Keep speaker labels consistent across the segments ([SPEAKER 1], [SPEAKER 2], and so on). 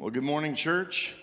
[SPEAKER 1] Well, good morning, church.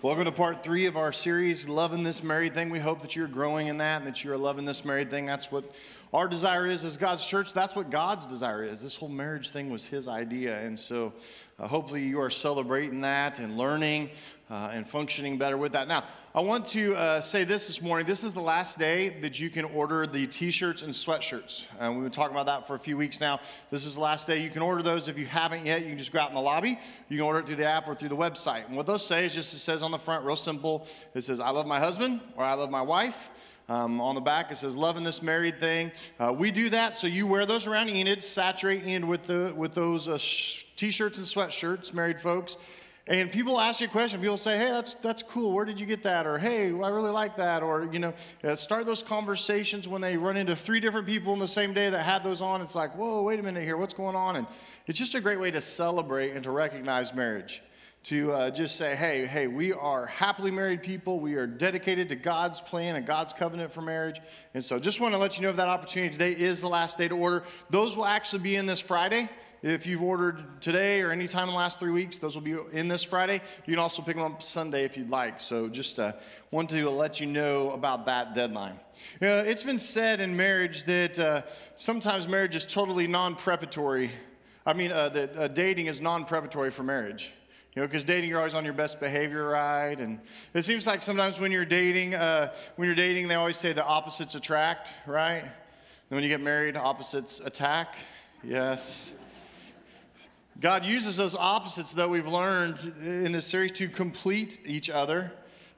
[SPEAKER 1] Welcome to part three of our series, Loving This Married Thing. We hope that you're growing in that and that you're loving this married thing. That's what our desire is as God's church. That's what God's desire is. This whole marriage thing was His idea. And so uh, hopefully you are celebrating that and learning uh, and functioning better with that. Now, I want to uh, say this this morning. This is the last day that you can order the t shirts and sweatshirts. Uh, we've been talking about that for a few weeks now. This is the last day. You can order those. If you haven't yet, you can just go out in the lobby. You can order it through the app or through the website. And what those say is just it says on the front, real simple, it says, I love my husband or I love my wife. Um, on the back, it says "loving this married thing." Uh, we do that, so you wear those around Enid, saturate Enid with the with those uh, sh- t-shirts and sweatshirts, married folks. And people ask you a question. People say, "Hey, that's that's cool. Where did you get that?" Or, "Hey, I really like that." Or, you know, uh, start those conversations when they run into three different people in the same day that had those on. It's like, "Whoa, wait a minute here. What's going on?" And it's just a great way to celebrate and to recognize marriage. To uh, just say, "Hey, hey, we are happily married people. We are dedicated to God's plan and God's covenant for marriage." And so, just want to let you know of that opportunity. Today is the last day to order. Those will actually be in this Friday. If you've ordered today or any time in the last three weeks, those will be in this Friday. You can also pick them up Sunday if you'd like. So just uh, want to let you know about that deadline. You know, it's been said in marriage that uh, sometimes marriage is totally non preparatory. I mean, uh, that uh, dating is non preparatory for marriage. You know, because dating, you're always on your best behavior, right? And it seems like sometimes when you're dating, uh, when you're dating, they always say the opposites attract, right? And when you get married, opposites attack. Yes. God uses those opposites that we've learned in this series to complete each other.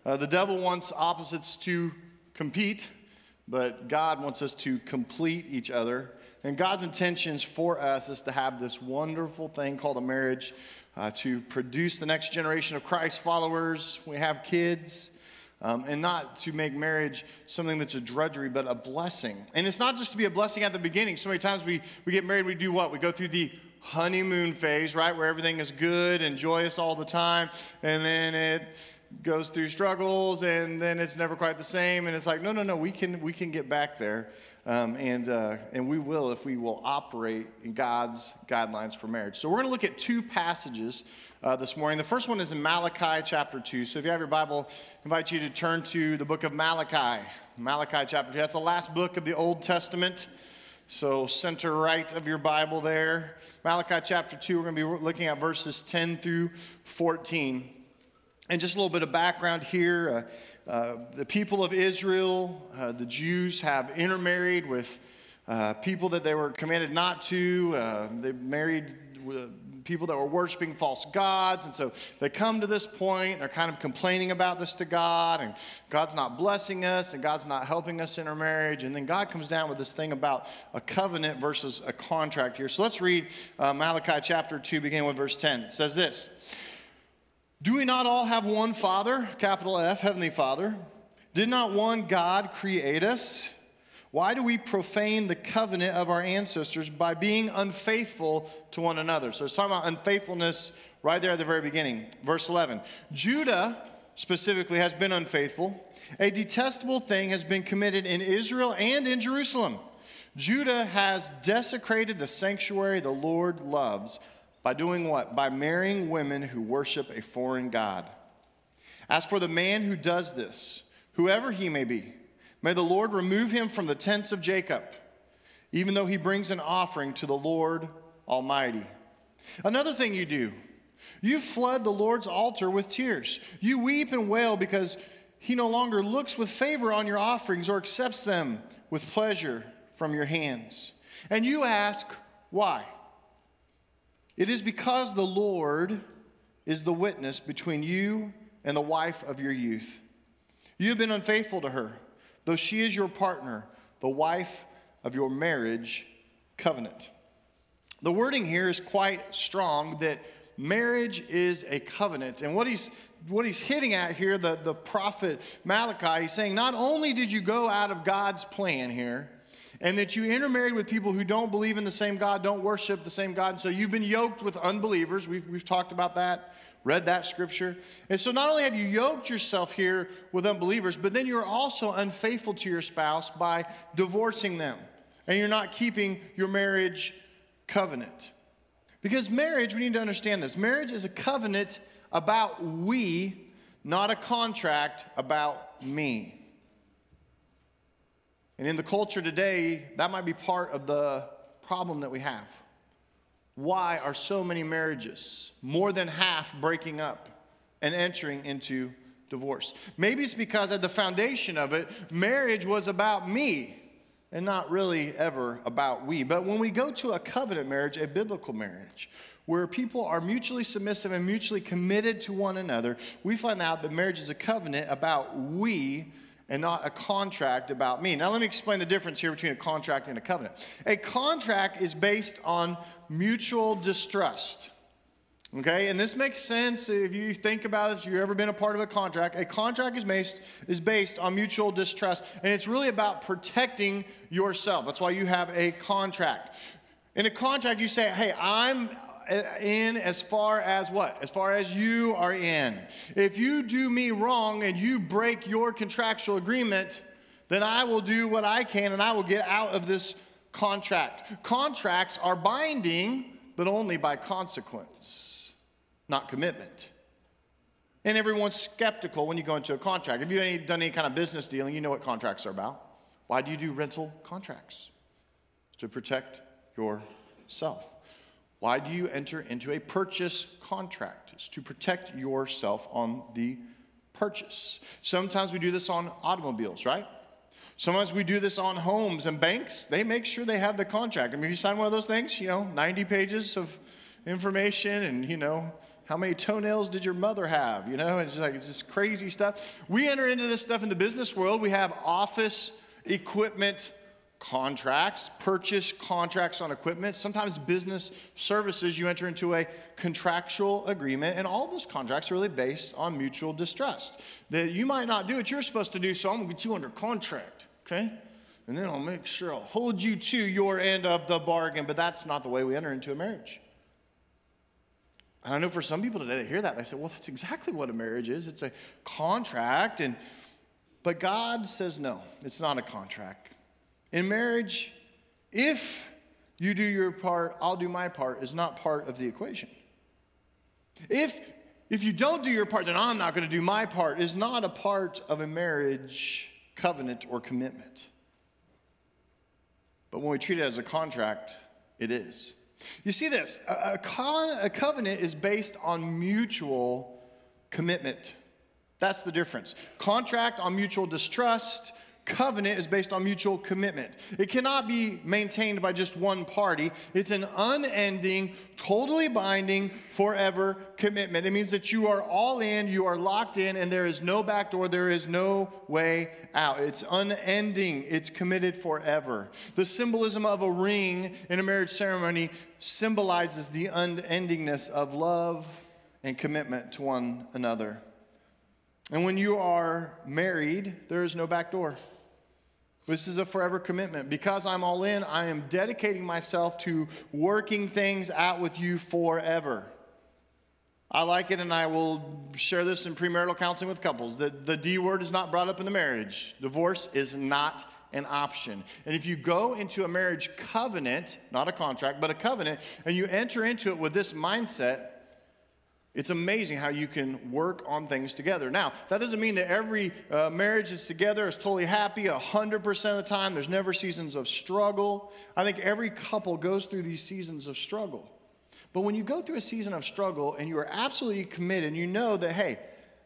[SPEAKER 1] Uh, the devil wants opposites to compete, but God wants us to complete each other. And God's intentions for us is to have this wonderful thing called a marriage, uh, to produce the next generation of Christ followers. We have kids. Um, and not to make marriage something that's a drudgery, but a blessing. And it's not just to be a blessing at the beginning. So many times we, we get married, we do what? We go through the honeymoon phase, right, where everything is good and joyous all the time, and then it goes through struggles, and then it's never quite the same. And it's like, no, no, no, we can we can get back there, um, and uh, and we will if we will operate in God's guidelines for marriage. So we're going to look at two passages uh, this morning. The first one is in Malachi chapter two. So if you have your Bible, I invite you to turn to the book of Malachi. Malachi chapter two. That's the last book of the Old Testament. So, center right of your Bible there. Malachi chapter 2, we're going to be looking at verses 10 through 14. And just a little bit of background here. Uh, uh, the people of Israel, uh, the Jews, have intermarried with uh, people that they were commanded not to. Uh, they married people that were worshiping false gods. And so they come to this point, they're kind of complaining about this to God, and God's not blessing us, and God's not helping us in our marriage. And then God comes down with this thing about a covenant versus a contract here. So let's read uh, Malachi chapter 2, beginning with verse 10. It says this Do we not all have one Father, capital F, Heavenly Father? Did not one God create us? Why do we profane the covenant of our ancestors by being unfaithful to one another? So it's talking about unfaithfulness right there at the very beginning. Verse 11 Judah specifically has been unfaithful. A detestable thing has been committed in Israel and in Jerusalem. Judah has desecrated the sanctuary the Lord loves by doing what? By marrying women who worship a foreign God. As for the man who does this, whoever he may be, May the Lord remove him from the tents of Jacob, even though he brings an offering to the Lord Almighty. Another thing you do, you flood the Lord's altar with tears. You weep and wail because he no longer looks with favor on your offerings or accepts them with pleasure from your hands. And you ask, why? It is because the Lord is the witness between you and the wife of your youth. You have been unfaithful to her though she is your partner, the wife of your marriage covenant. The wording here is quite strong that marriage is a covenant. And what he's what he's hitting at here, the, the prophet Malachi, he's saying, not only did you go out of God's plan here, and that you intermarried with people who don't believe in the same God, don't worship the same God, and so you've been yoked with unbelievers. We've, we've talked about that read that scripture. And so not only have you yoked yourself here with unbelievers, but then you're also unfaithful to your spouse by divorcing them. And you're not keeping your marriage covenant. Because marriage, we need to understand this marriage is a covenant about we, not a contract about me. And in the culture today, that might be part of the problem that we have. Why are so many marriages, more than half, breaking up and entering into divorce? Maybe it's because at the foundation of it, marriage was about me and not really ever about we. But when we go to a covenant marriage, a biblical marriage, where people are mutually submissive and mutually committed to one another, we find out that marriage is a covenant about we and not a contract about me. Now, let me explain the difference here between a contract and a covenant. A contract is based on mutual distrust. Okay, and this makes sense if you think about it, if you've ever been a part of a contract. A contract is based, is based on mutual distrust, and it's really about protecting yourself. That's why you have a contract. In a contract, you say, hey, I'm in as far as what? As far as you are in. If you do me wrong and you break your contractual agreement, then I will do what I can and I will get out of this contract. Contracts are binding, but only by consequence not commitment. And everyone's skeptical when you go into a contract. If you've done any kind of business dealing, you know what contracts are about. Why do you do rental contracts? To protect yourself. Why do you enter into a purchase contract? It's to protect yourself on the purchase. Sometimes we do this on automobiles, right? Sometimes we do this on homes and banks. They make sure they have the contract. I mean, if you sign one of those things, you know, 90 pages of information and, you know, how many toenails did your mother have? You know, it's just like it's this crazy stuff. We enter into this stuff in the business world. We have office equipment contracts, purchase contracts on equipment. Sometimes business services, you enter into a contractual agreement, and all those contracts are really based on mutual distrust. That you might not do what you're supposed to do, so I'm gonna get you under contract, okay? And then I'll make sure I'll hold you to your end of the bargain, but that's not the way we enter into a marriage. And I know for some people today, they hear that, they say, well, that's exactly what a marriage is. It's a contract. And, but God says, no, it's not a contract. In marriage, if you do your part, I'll do my part, is not part of the equation. If, if you don't do your part, then I'm not going to do my part, is not a part of a marriage covenant or commitment. But when we treat it as a contract, it is. You see this a, con, a covenant is based on mutual commitment. That's the difference. Contract on mutual distrust, covenant is based on mutual commitment. It cannot be maintained by just one party. It's an unending, totally binding, forever commitment. It means that you are all in, you are locked in, and there is no back door, there is no way out. It's unending, it's committed forever. The symbolism of a ring in a marriage ceremony symbolizes the unendingness of love and commitment to one another. And when you are married, there is no back door. This is a forever commitment. Because I'm all in, I am dedicating myself to working things out with you forever. I like it, and I will share this in premarital counseling with couples. The, the D word is not brought up in the marriage. Divorce is not an option. And if you go into a marriage covenant, not a contract, but a covenant, and you enter into it with this mindset, it's amazing how you can work on things together. Now, that doesn't mean that every uh, marriage is together is totally happy 100% of the time. There's never seasons of struggle. I think every couple goes through these seasons of struggle. But when you go through a season of struggle and you are absolutely committed, and you know that, hey,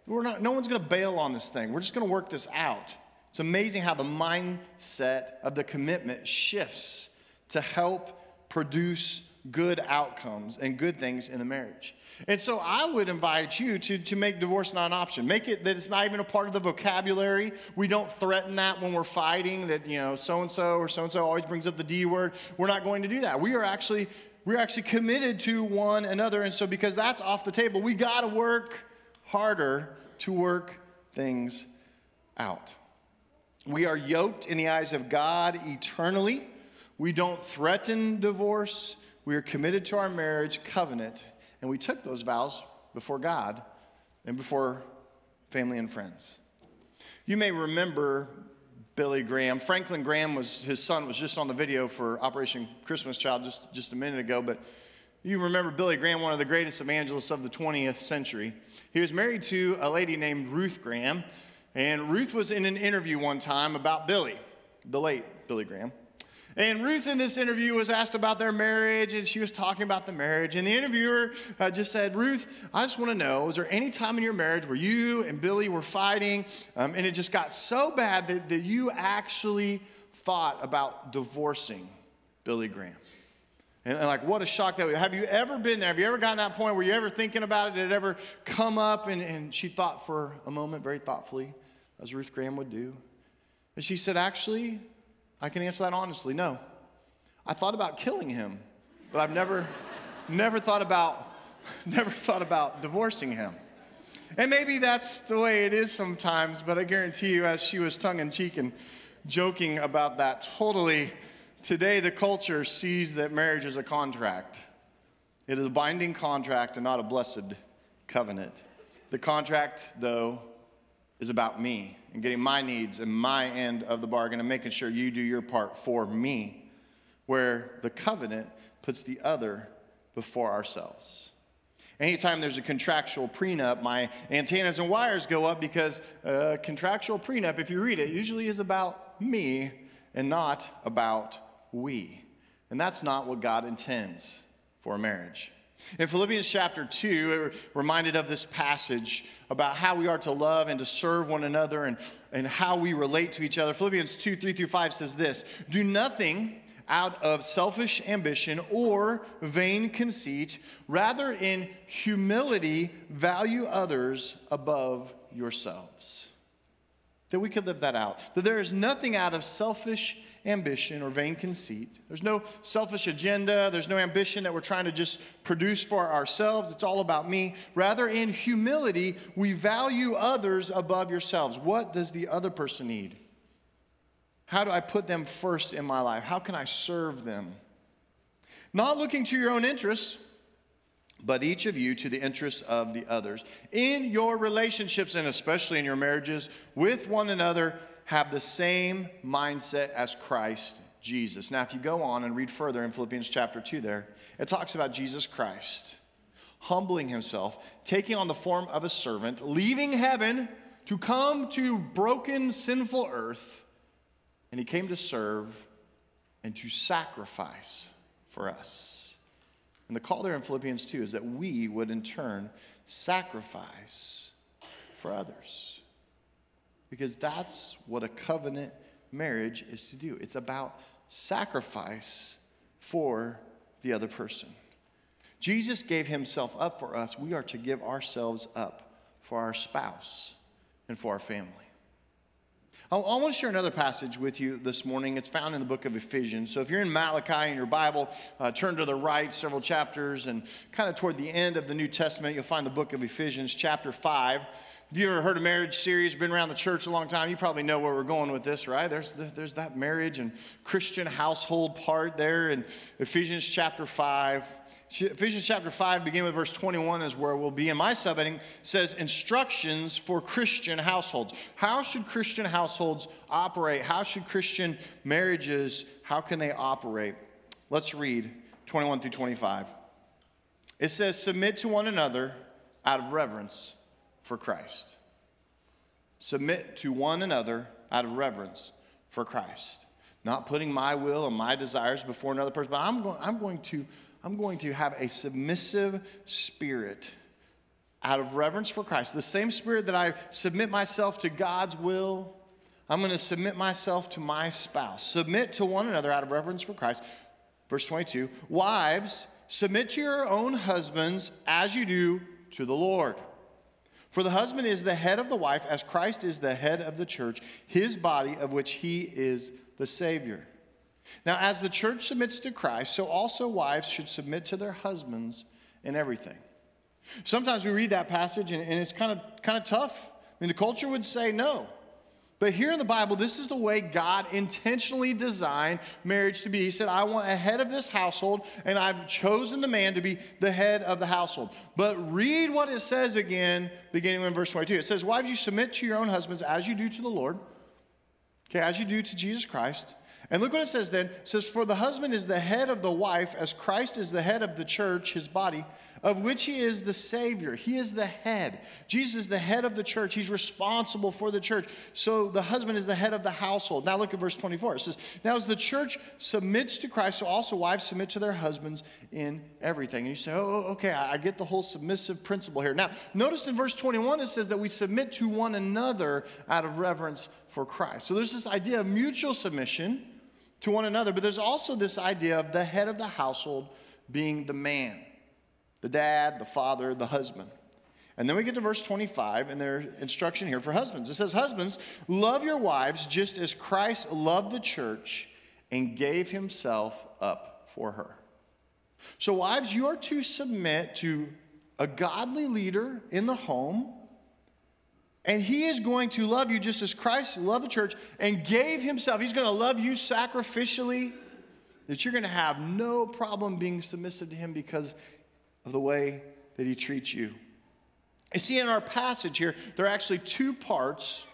[SPEAKER 1] we're not, no one's going to bail on this thing. We're just going to work this out. It's amazing how the mindset of the commitment shifts to help produce good outcomes and good things in the marriage. And so I would invite you to, to make divorce not an option. Make it that it's not even a part of the vocabulary. We don't threaten that when we're fighting, that, you know, so and so or so and so always brings up the D word. We're not going to do that. We are actually. We're actually committed to one another. And so, because that's off the table, we got to work harder to work things out. We are yoked in the eyes of God eternally. We don't threaten divorce. We are committed to our marriage covenant and we took those vows before God and before family and friends. You may remember Billy Graham. Franklin Graham was his son was just on the video for Operation Christmas Child just, just a minute ago, but You remember Billy Graham, one of the greatest evangelists of the 20th century. He was married to a lady named Ruth Graham, and Ruth was in an interview one time about Billy, the late Billy Graham. And Ruth, in this interview, was asked about their marriage, and she was talking about the marriage. And the interviewer uh, just said, Ruth, I just want to know, was there any time in your marriage where you and Billy were fighting, um, and it just got so bad that, that you actually thought about divorcing Billy Graham? And, and, like, what a shock that was. Have you ever been there? Have you ever gotten that point where you ever thinking about it? Did it ever come up? And, and she thought for a moment, very thoughtfully, as Ruth Graham would do. And she said, Actually, I can answer that honestly. No. I thought about killing him, but I've never, never thought about, never thought about divorcing him. And maybe that's the way it is sometimes, but I guarantee you, as she was tongue in cheek and joking about that, totally, today the culture sees that marriage is a contract. It is a binding contract and not a blessed covenant. The contract, though, is about me and getting my needs and my end of the bargain and making sure you do your part for me, where the covenant puts the other before ourselves. Anytime there's a contractual prenup, my antennas and wires go up because a contractual prenup, if you read it, usually is about me and not about we. And that's not what God intends for a marriage. In Philippians chapter 2, we're reminded of this passage about how we are to love and to serve one another and, and how we relate to each other. Philippians 2 3 through 5 says this Do nothing out of selfish ambition or vain conceit, rather, in humility, value others above yourselves. That we could live that out. That there is nothing out of selfish ambition or vain conceit. There's no selfish agenda. There's no ambition that we're trying to just produce for ourselves. It's all about me. Rather, in humility, we value others above yourselves. What does the other person need? How do I put them first in my life? How can I serve them? Not looking to your own interests, but each of you to the interests of the others. In your relationships, and especially in your marriages, with one another, have the same mindset as Christ Jesus. Now, if you go on and read further in Philippians chapter 2, there, it talks about Jesus Christ humbling himself, taking on the form of a servant, leaving heaven to come to broken, sinful earth. And he came to serve and to sacrifice for us. And the call there in Philippians 2 is that we would in turn sacrifice for others because that's what a covenant marriage is to do. It's about sacrifice for the other person. Jesus gave himself up for us. We are to give ourselves up for our spouse and for our family. I, want to share another passage with you this morning. It's found in the book of Ephesians. So if you're in Malachi in your Bible, uh, turn to the right several chapters, and kind of toward the end of the New Testament, you'll find the book of Ephesians, chapter 5. If you ever heard a marriage series, been around the church a long time, you probably know where we're going with this, right? There's, there's that marriage and Christian household part there in Ephesians chapter 5. Ephesians chapter 5, beginning with verse 21, is where we'll be. And my subheading says instructions for Christian households. How should Christian households operate? How should Christian marriages, how can they operate? Let's read 21 through 25. It says, Submit to one another out of reverence for Christ. Submit to one another out of reverence for Christ. Not putting my will and my desires before another person, but I'm going, I'm going, to, I'm going to have a submissive spirit out of reverence for Christ. The same spirit that I submit myself to God's will, I'm going to submit myself to my spouse. Submit to one another out of reverence for Christ. Verse 22 Wives, submit to your own husbands as you do to the Lord. For the husband is the head of the wife, as Christ is the head of the church, his body, of which he is the Savior. Now, as the church submits to Christ, so also wives should submit to their husbands in everything. Sometimes we read that passage and, and it's kind of, kind of tough. I mean, the culture would say no. But here in the Bible, this is the way God intentionally designed marriage to be. He said, I want a head of this household, and I've chosen the man to be the head of the household. But read what it says again, beginning in verse 22. It says, Wives, you submit to your own husbands as you do to the Lord, okay, as you do to Jesus Christ, And look what it says then. It says, For the husband is the head of the wife, as Christ is the head of the church, his body, of which he is the Savior. He is the head. Jesus is the head of the church. He's responsible for the church. So the husband is the head of the household. Now look at verse 24. It says, Now as the church submits to Christ, so also wives submit to their husbands in everything. And you say, Oh, oh okay, I get the whole submissive principle here. Now, notice in verse 21, it says that we submit to one another out of reverence for Christ. So there's this idea of mutual submission to one another. But there's also this idea of the head of the household being the man, the dad, the father, the husband. And then we get to verse 25 and their instruction here for husbands. It says, Husbands, love your wives just as Christ loved the church and gave himself up for her. So, wives, you are to submit to a godly leader in the home and he is going to love you just as Christ loved the church and gave himself. He's going to love you sacrificially, that you're going to have no problem being submissive to him because of the way that he treats you. You see, in our passage here, there are actually two parts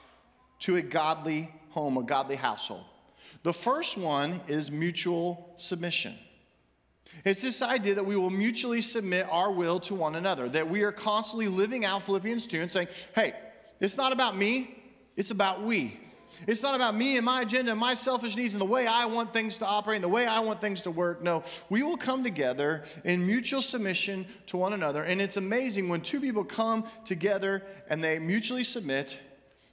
[SPEAKER 1] to a godly home, a godly household. The first one is mutual submission. It's this idea that we will mutually submit our will to one another, that we are constantly living out Philippians 2 and saying, hey, it's not about me, it's about we. It's not about me and my agenda and my selfish needs and the way I want things to operate and the way I want things to work. No, we will come together in mutual submission to one another. And it's amazing when two people come together and they mutually submit.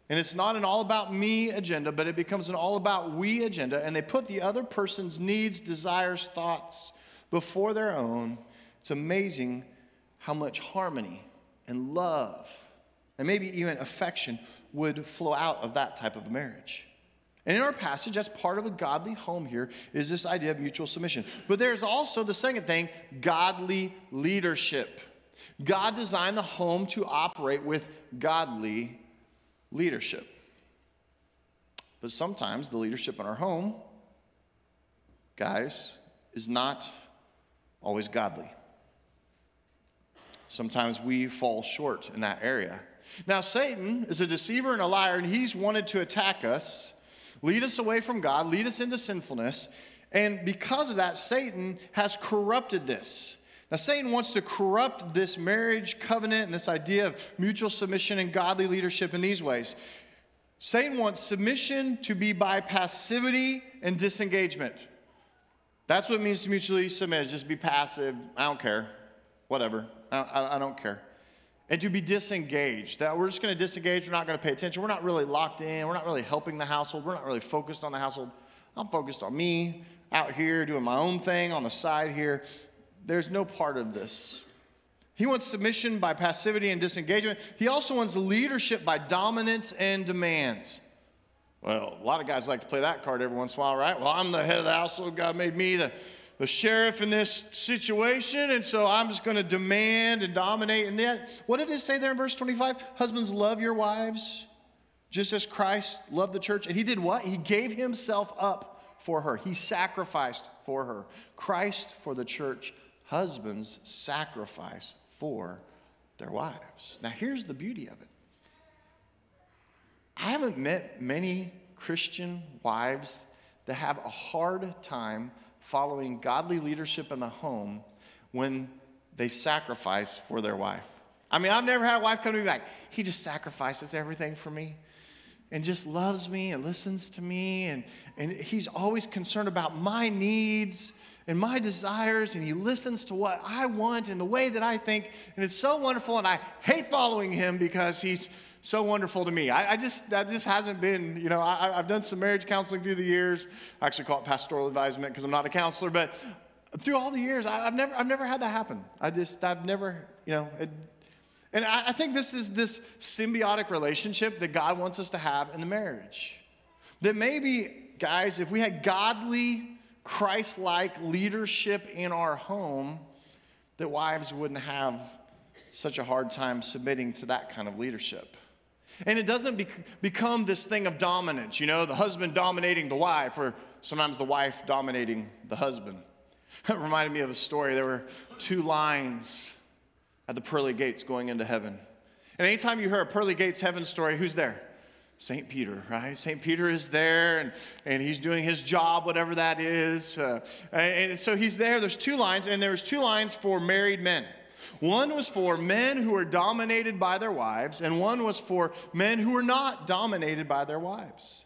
[SPEAKER 1] And it's not an all about me agenda, but it becomes an all about we agenda. And they put the other person's needs, desires, thoughts before their own. It's amazing how much harmony and love and maybe even affection would flow out of that type of marriage. And in our passage, that's part of a godly home here, is this idea of mutual submission. But there's also the second thing godly leadership. God designed the home to operate with godly leadership. But sometimes the leadership in our home, guys, is not always godly. Sometimes we fall short in that area. Now, Satan is a deceiver and a liar, and he's wanted to attack us, lead us away from God, lead us into sinfulness. And because of that, Satan has corrupted this. Now, Satan wants to corrupt this marriage covenant and this idea of mutual submission and godly leadership in these ways. Satan wants submission to be by passivity and disengagement. That's what it means to mutually submit, just be passive. I don't care. Whatever. I, I, I don't care and to be disengaged. That we're just going to disengage, we're not going to pay attention, we're not really locked in, we're not really helping the household, we're not really focused on the household. I'm focused on me out here doing my own thing on the side here. There's no part of this. He wants submission by passivity and disengagement. He also wants leadership by dominance and demands. Well, a lot of guys like to play that card every once in a while, right? Well, I'm the head of the household. God made me the the sheriff in this situation, and so I'm just going to demand and dominate. And then, what did it say there in verse 25? Husbands, love your wives, just as Christ loved the church. And he did what? He gave himself up for her, he sacrificed for her. Christ for the church, husbands sacrifice for their wives. Now, here's the beauty of it I haven't met many Christian wives that have a hard time following godly leadership in the home when they sacrifice for their wife. I mean, I've never had a wife come to me back. He just sacrifices everything for me and just loves me and listens to me. And, and he's always concerned about my needs and my desires. And he listens to what I want and the way that I think. And it's so wonderful. And I hate following him because he's so wonderful to me. I, I, just, that just hasn't been, you know, I, have done some marriage counseling through the years. I actually call it pastoral advisement because I'm not a counselor, but through all the years, I, have never, I've never had that happen. I just, I've never, you know, it, and I, I think this is this symbiotic relationship that God wants us to have in the marriage. That maybe, guys, if we had godly, Christ like leadership in our home, that wives wouldn't have such a hard time submitting to that kind of leadership. And it doesn't become this thing of dominance, you know, the husband dominating the wife, or sometimes the wife dominating the husband. It reminded me of a story. There were two lines at the pearly gates going into heaven. And anytime you hear a pearly gates heaven story, who's there? St. Peter, right? St. Peter is there and, and he's doing his job, whatever that is. Uh, and so he's there. There's two lines, and there's two lines for married men. One was for men who are dominated by their wives, and one was for men who are not dominated by their wives.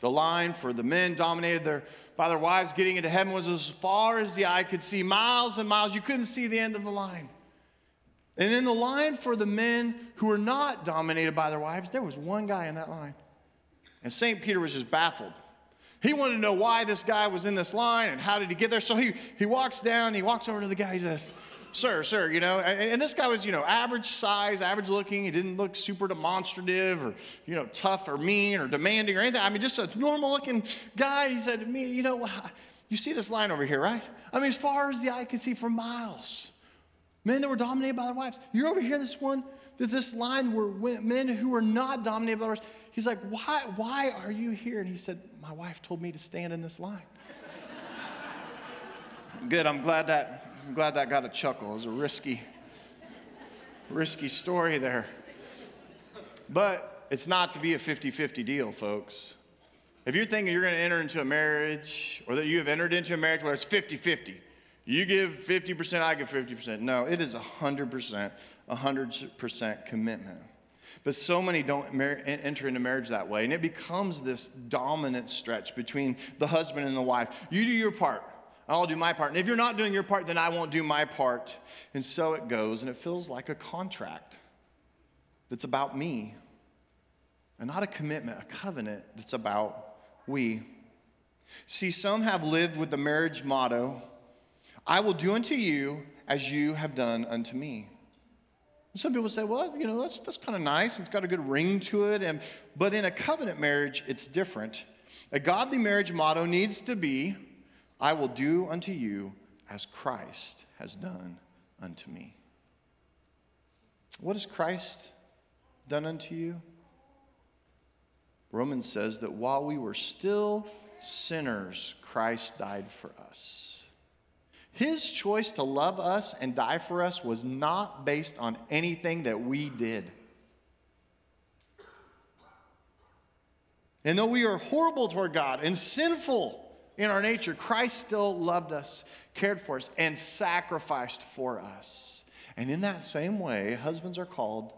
[SPEAKER 1] The line for the men dominated their, by their wives getting into heaven was as far as the eye could see, miles and miles. You couldn't see the end of the line. And in the line for the men who were not dominated by their wives, there was one guy in that line. And St. Peter was just baffled. He wanted to know why this guy was in this line and how did he get there. So he, he walks down, he walks over to the guy, he says, Sir, sir, you know, and, and this guy was, you know, average size, average looking. He didn't look super demonstrative or, you know, tough or mean or demanding or anything. I mean, just a normal looking guy. He said to me, You know, you see this line over here, right? I mean, as far as the eye can see for miles men that were dominated by their wives. You're over here, this one, this line where men who were not dominated by their wives. He's like, why, why are you here? And he said, My wife told me to stand in this line. Good, I'm glad that I'm glad that got a chuckle. It was a risky, risky story there. But it's not to be a 50-50 deal, folks. If you're thinking you're going to enter into a marriage or that you have entered into a marriage where it's 50 50, you give 50%, I give 50%. No, it is 100%, 100% commitment. But so many don't mar- enter into marriage that way, and it becomes this dominant stretch between the husband and the wife. You do your part, I'll do my part. And if you're not doing your part, then I won't do my part. And so it goes, and it feels like a contract that's about me, and not a commitment, a covenant that's about we. See, some have lived with the marriage motto I will do unto you as you have done unto me. some people say, well, you know, that's, that's kind of nice. It's got a good ring to it. And, but in a covenant marriage, it's different. A godly marriage motto needs to be, I will do unto you as Christ has done unto me. What has Christ done unto you? Romans says that while we were still sinners, Christ died for us. His choice to love us and die for us was not based on anything that we did. And though we are horrible toward God and sinful in our nature, Christ still loved us, cared for us, and sacrificed for us. And in that same way, husbands are called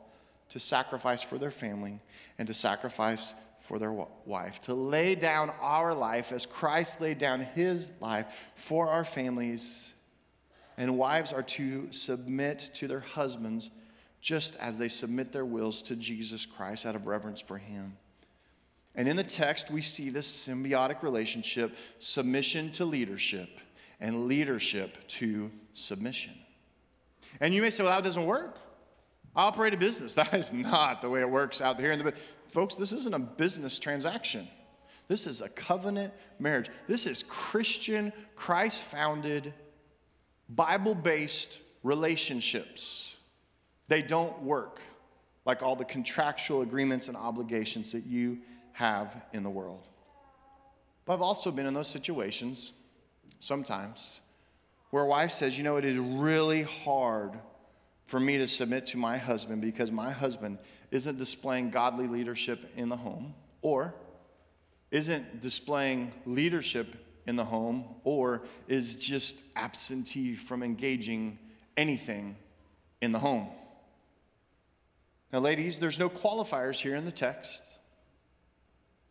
[SPEAKER 1] to sacrifice for their family and to sacrifice for their wife, to lay down our life as Christ laid down his life for our families. And wives are to submit to their husbands just as they submit their wills to Jesus Christ out of reverence for him. And in the text, we see this symbiotic relationship submission to leadership and leadership to submission. And you may say, well, that doesn't work. I operate a business. That is not the way it works out here in the Folks, this isn't a business transaction. This is a covenant marriage. This is Christian, Christ founded, Bible based relationships. They don't work like all the contractual agreements and obligations that you have in the world. But I've also been in those situations sometimes where a wife says, You know, it is really hard for me to submit to my husband because my husband isn't displaying godly leadership in the home or isn't displaying leadership in the home or is just absentee from engaging anything in the home. Now, ladies, there's no qualifiers here in the text.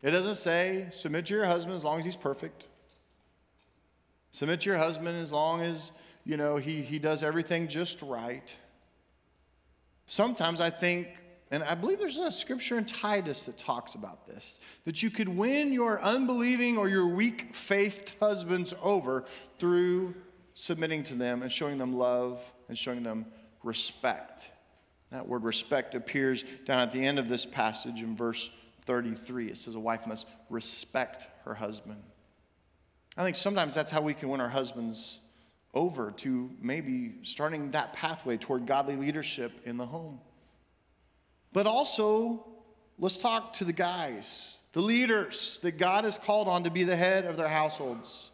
[SPEAKER 1] It doesn't say submit to your husband as long as he's perfect. Submit to your husband as long as, you know, he, he does everything just right. Sometimes I think, and I believe there's a scripture in Titus that talks about this, that you could win your unbelieving or your weak faithed husbands over through submitting to them and showing them love and showing them respect. That word respect appears down at the end of this passage in verse 33. It says a wife must respect her husband. I think sometimes that's how we can win our husbands over to maybe starting that pathway toward godly leadership in the home. But also, let's talk to the guys, the leaders that God has called on to be the head of their households.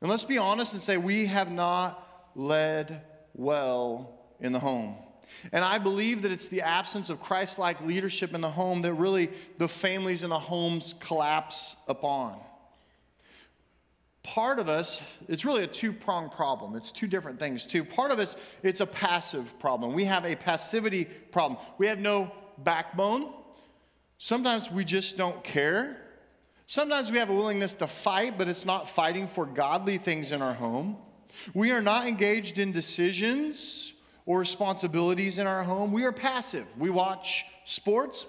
[SPEAKER 1] And let's be honest and say we have not led well in the home. And I believe that it's the absence of Christ like leadership in the home that really the families in the homes collapse upon. Part of us, it's really a two pronged problem. It's two different things, too. Part of us, it's a passive problem. We have a passivity problem. We have no backbone. Sometimes we just don't care. Sometimes we have a willingness to fight, but it's not fighting for godly things in our home. We are not engaged in decisions or responsibilities in our home. We are passive. We watch sports,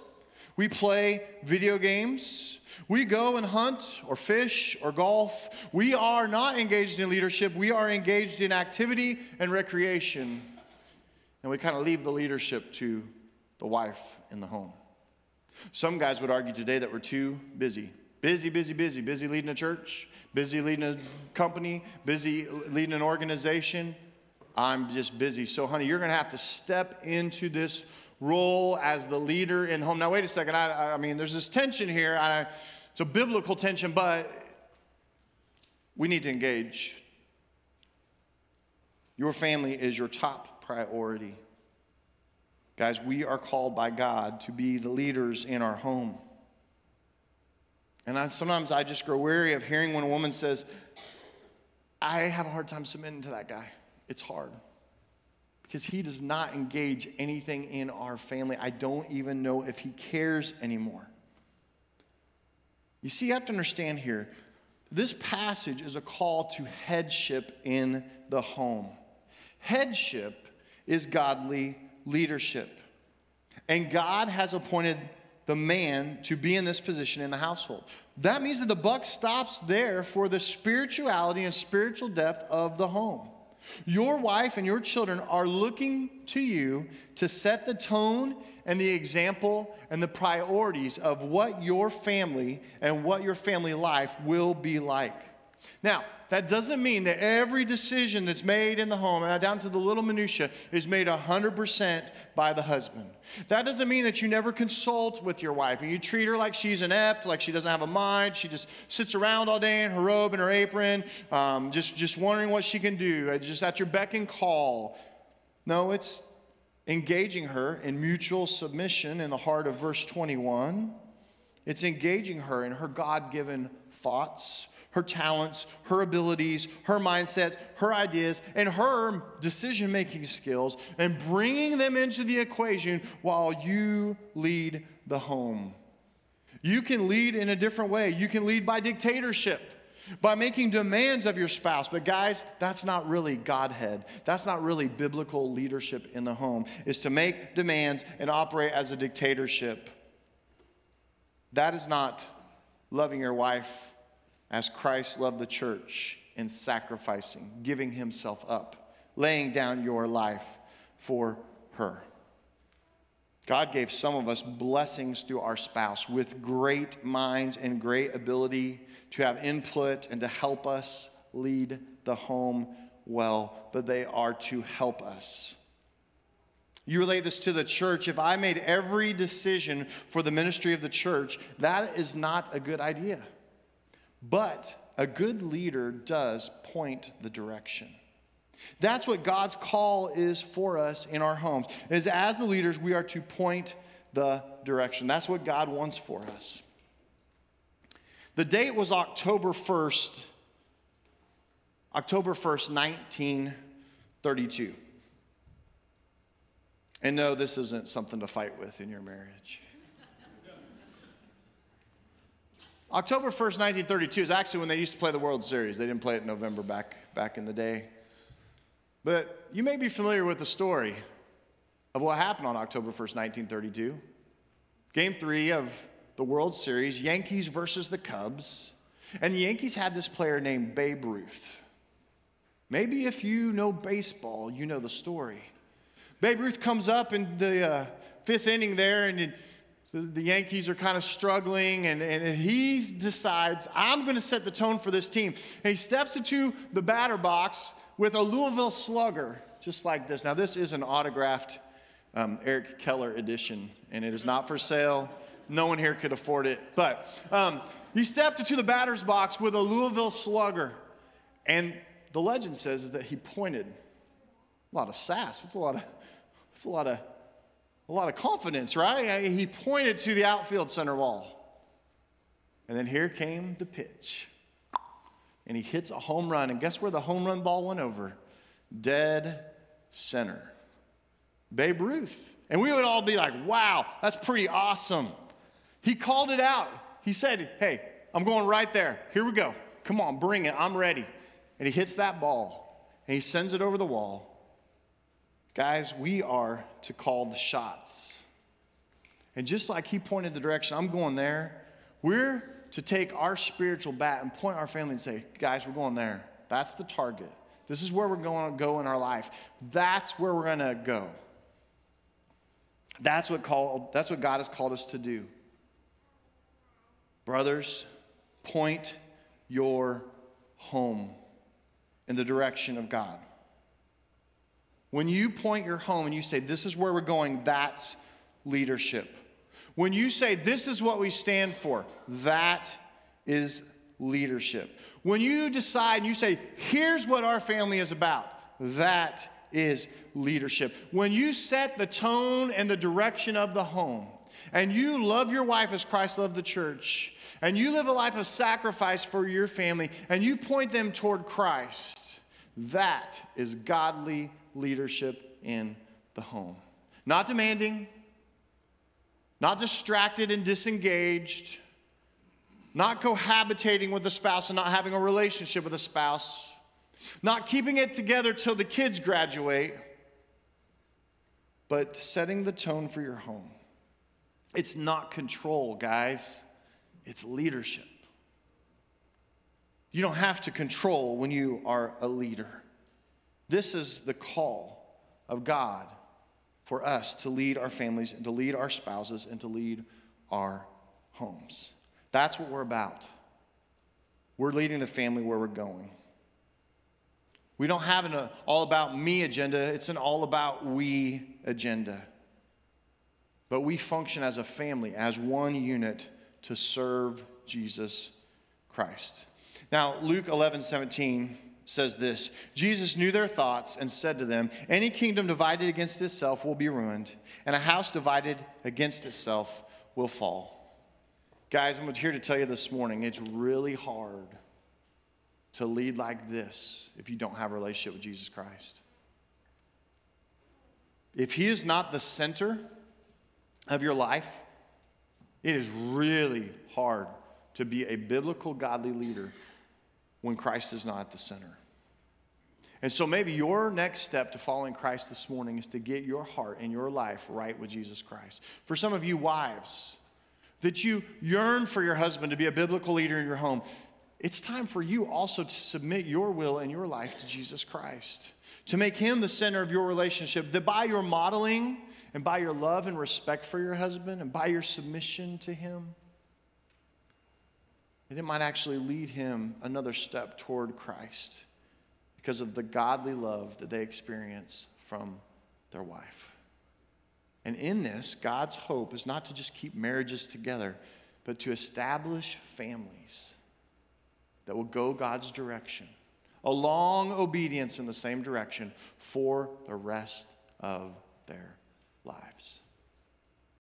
[SPEAKER 1] we play video games, we go and hunt or fish or golf. We are not engaged in leadership, we are engaged in activity and recreation. And we kind of leave the leadership to the wife in the home. Some guys would argue today that we're too busy. Busy, busy, busy. Busy leading a church, busy leading a company, busy leading an organization. I'm just busy. So, honey, you're going to have to step into this role as the leader in home. Now, wait a second. I, I mean, there's this tension here. I, it's a biblical tension, but we need to engage. Your family is your top priority. Guys, we are called by God to be the leaders in our home. And I, sometimes I just grow weary of hearing when a woman says, I have a hard time submitting to that guy. It's hard because he does not engage anything in our family. I don't even know if he cares anymore. You see, you have to understand here this passage is a call to headship in the home. Headship is godly leadership. And God has appointed the man to be in this position in the household. That means that the buck stops there for the spirituality and spiritual depth of the home. Your wife and your children are looking to you to set the tone and the example and the priorities of what your family and what your family life will be like. Now, that doesn't mean that every decision that's made in the home, and down to the little minutia, is made 100% by the husband. That doesn't mean that you never consult with your wife and you treat her like she's inept, like she doesn't have a mind. She just sits around all day in her robe and her apron, um, just, just wondering what she can do, uh, just at your beck and call. No, it's engaging her in mutual submission in the heart of verse 21. It's engaging her in her God given thoughts her talents, her abilities, her mindset, her ideas, and her decision making skills, and bringing them into the equation while you lead the home. You can lead in a different way. You can lead by dictatorship, by making demands of your spouse. But, guys, that's not really Godhead. That's not really biblical leadership in the home, is to make demands and operate as a dictatorship. That is not loving your wife as Christ loved the church in sacrificing, giving himself up, laying down your life for her. God gave some of us blessings through our spouse with great minds and great ability to have input and to help us lead the home well, but they are to help us. You relate this to the church. If I made every decision for the ministry of the church, that is not a good idea. But a good leader does point the direction. That's what God's call is for us in our homes. Is as the leaders we are to point the direction. That's what God wants for us. The date was October 1st, October 1st, 1932. And no, this isn't something to fight with in your marriage. October 1st, 1932 is actually when they used to play the World Series. They didn't play it in November back, back in the day. But you may be familiar with the story of what happened on October 1st, 1932. Game three of the World Series, Yankees versus the Cubs. And the Yankees had this player named Babe Ruth. Maybe if you know baseball, you know the story. Babe Ruth comes up in the uh, fifth inning there, and the Yankees are kind of struggling, and, and he decides, I'm going to set the tone for this team. And he steps into the batter box with a Louisville slugger, just like this. Now, this is an autographed um, Eric Keller edition, and it is not for sale. No one here could afford it. But um, he stepped into the batter's box with a Louisville slugger, and the legend says that he pointed. A lot of sass. It's a lot of It's a lot of a lot of confidence, right? He pointed to the outfield center wall. And then here came the pitch. And he hits a home run. And guess where the home run ball went over? Dead center. Babe Ruth. And we would all be like, wow, that's pretty awesome. He called it out. He said, hey, I'm going right there. Here we go. Come on, bring it. I'm ready. And he hits that ball and he sends it over the wall. Guys, we are to call the shots. And just like he pointed the direction, I'm going there. We're to take our spiritual bat and point our family and say, guys, we're going there. That's the target. This is where we're going to go in our life. That's where we're going to go. That's what, called, that's what God has called us to do. Brothers, point your home in the direction of God. When you point your home and you say, This is where we're going, that's leadership. When you say, This is what we stand for, that is leadership. When you decide and you say, Here's what our family is about, that is leadership. When you set the tone and the direction of the home, and you love your wife as Christ loved the church, and you live a life of sacrifice for your family, and you point them toward Christ, that is godly leadership in the home. Not demanding, not distracted and disengaged, not cohabitating with the spouse and not having a relationship with a spouse, not keeping it together till the kids graduate, but setting the tone for your home. It's not control, guys, it's leadership. You don't have to control when you are a leader. This is the call of God for us to lead our families and to lead our spouses and to lead our homes. That's what we're about. We're leading the family where we're going. We don't have an all about me agenda, it's an all about we agenda. But we function as a family, as one unit to serve Jesus Christ. Now, Luke 11 17 says this Jesus knew their thoughts and said to them, Any kingdom divided against itself will be ruined, and a house divided against itself will fall. Guys, I'm here to tell you this morning it's really hard to lead like this if you don't have a relationship with Jesus Christ. If He is not the center of your life, it is really hard to be a biblical, godly leader when Christ is not at the center. And so maybe your next step to following Christ this morning is to get your heart and your life right with Jesus Christ. For some of you wives, that you yearn for your husband to be a biblical leader in your home, it's time for you also to submit your will and your life to Jesus Christ, to make him the center of your relationship, that by your modeling and by your love and respect for your husband and by your submission to him, and it might actually lead him another step toward Christ because of the godly love that they experience from their wife. And in this, God's hope is not to just keep marriages together, but to establish families that will go God's direction, a long obedience in the same direction for the rest of their lives.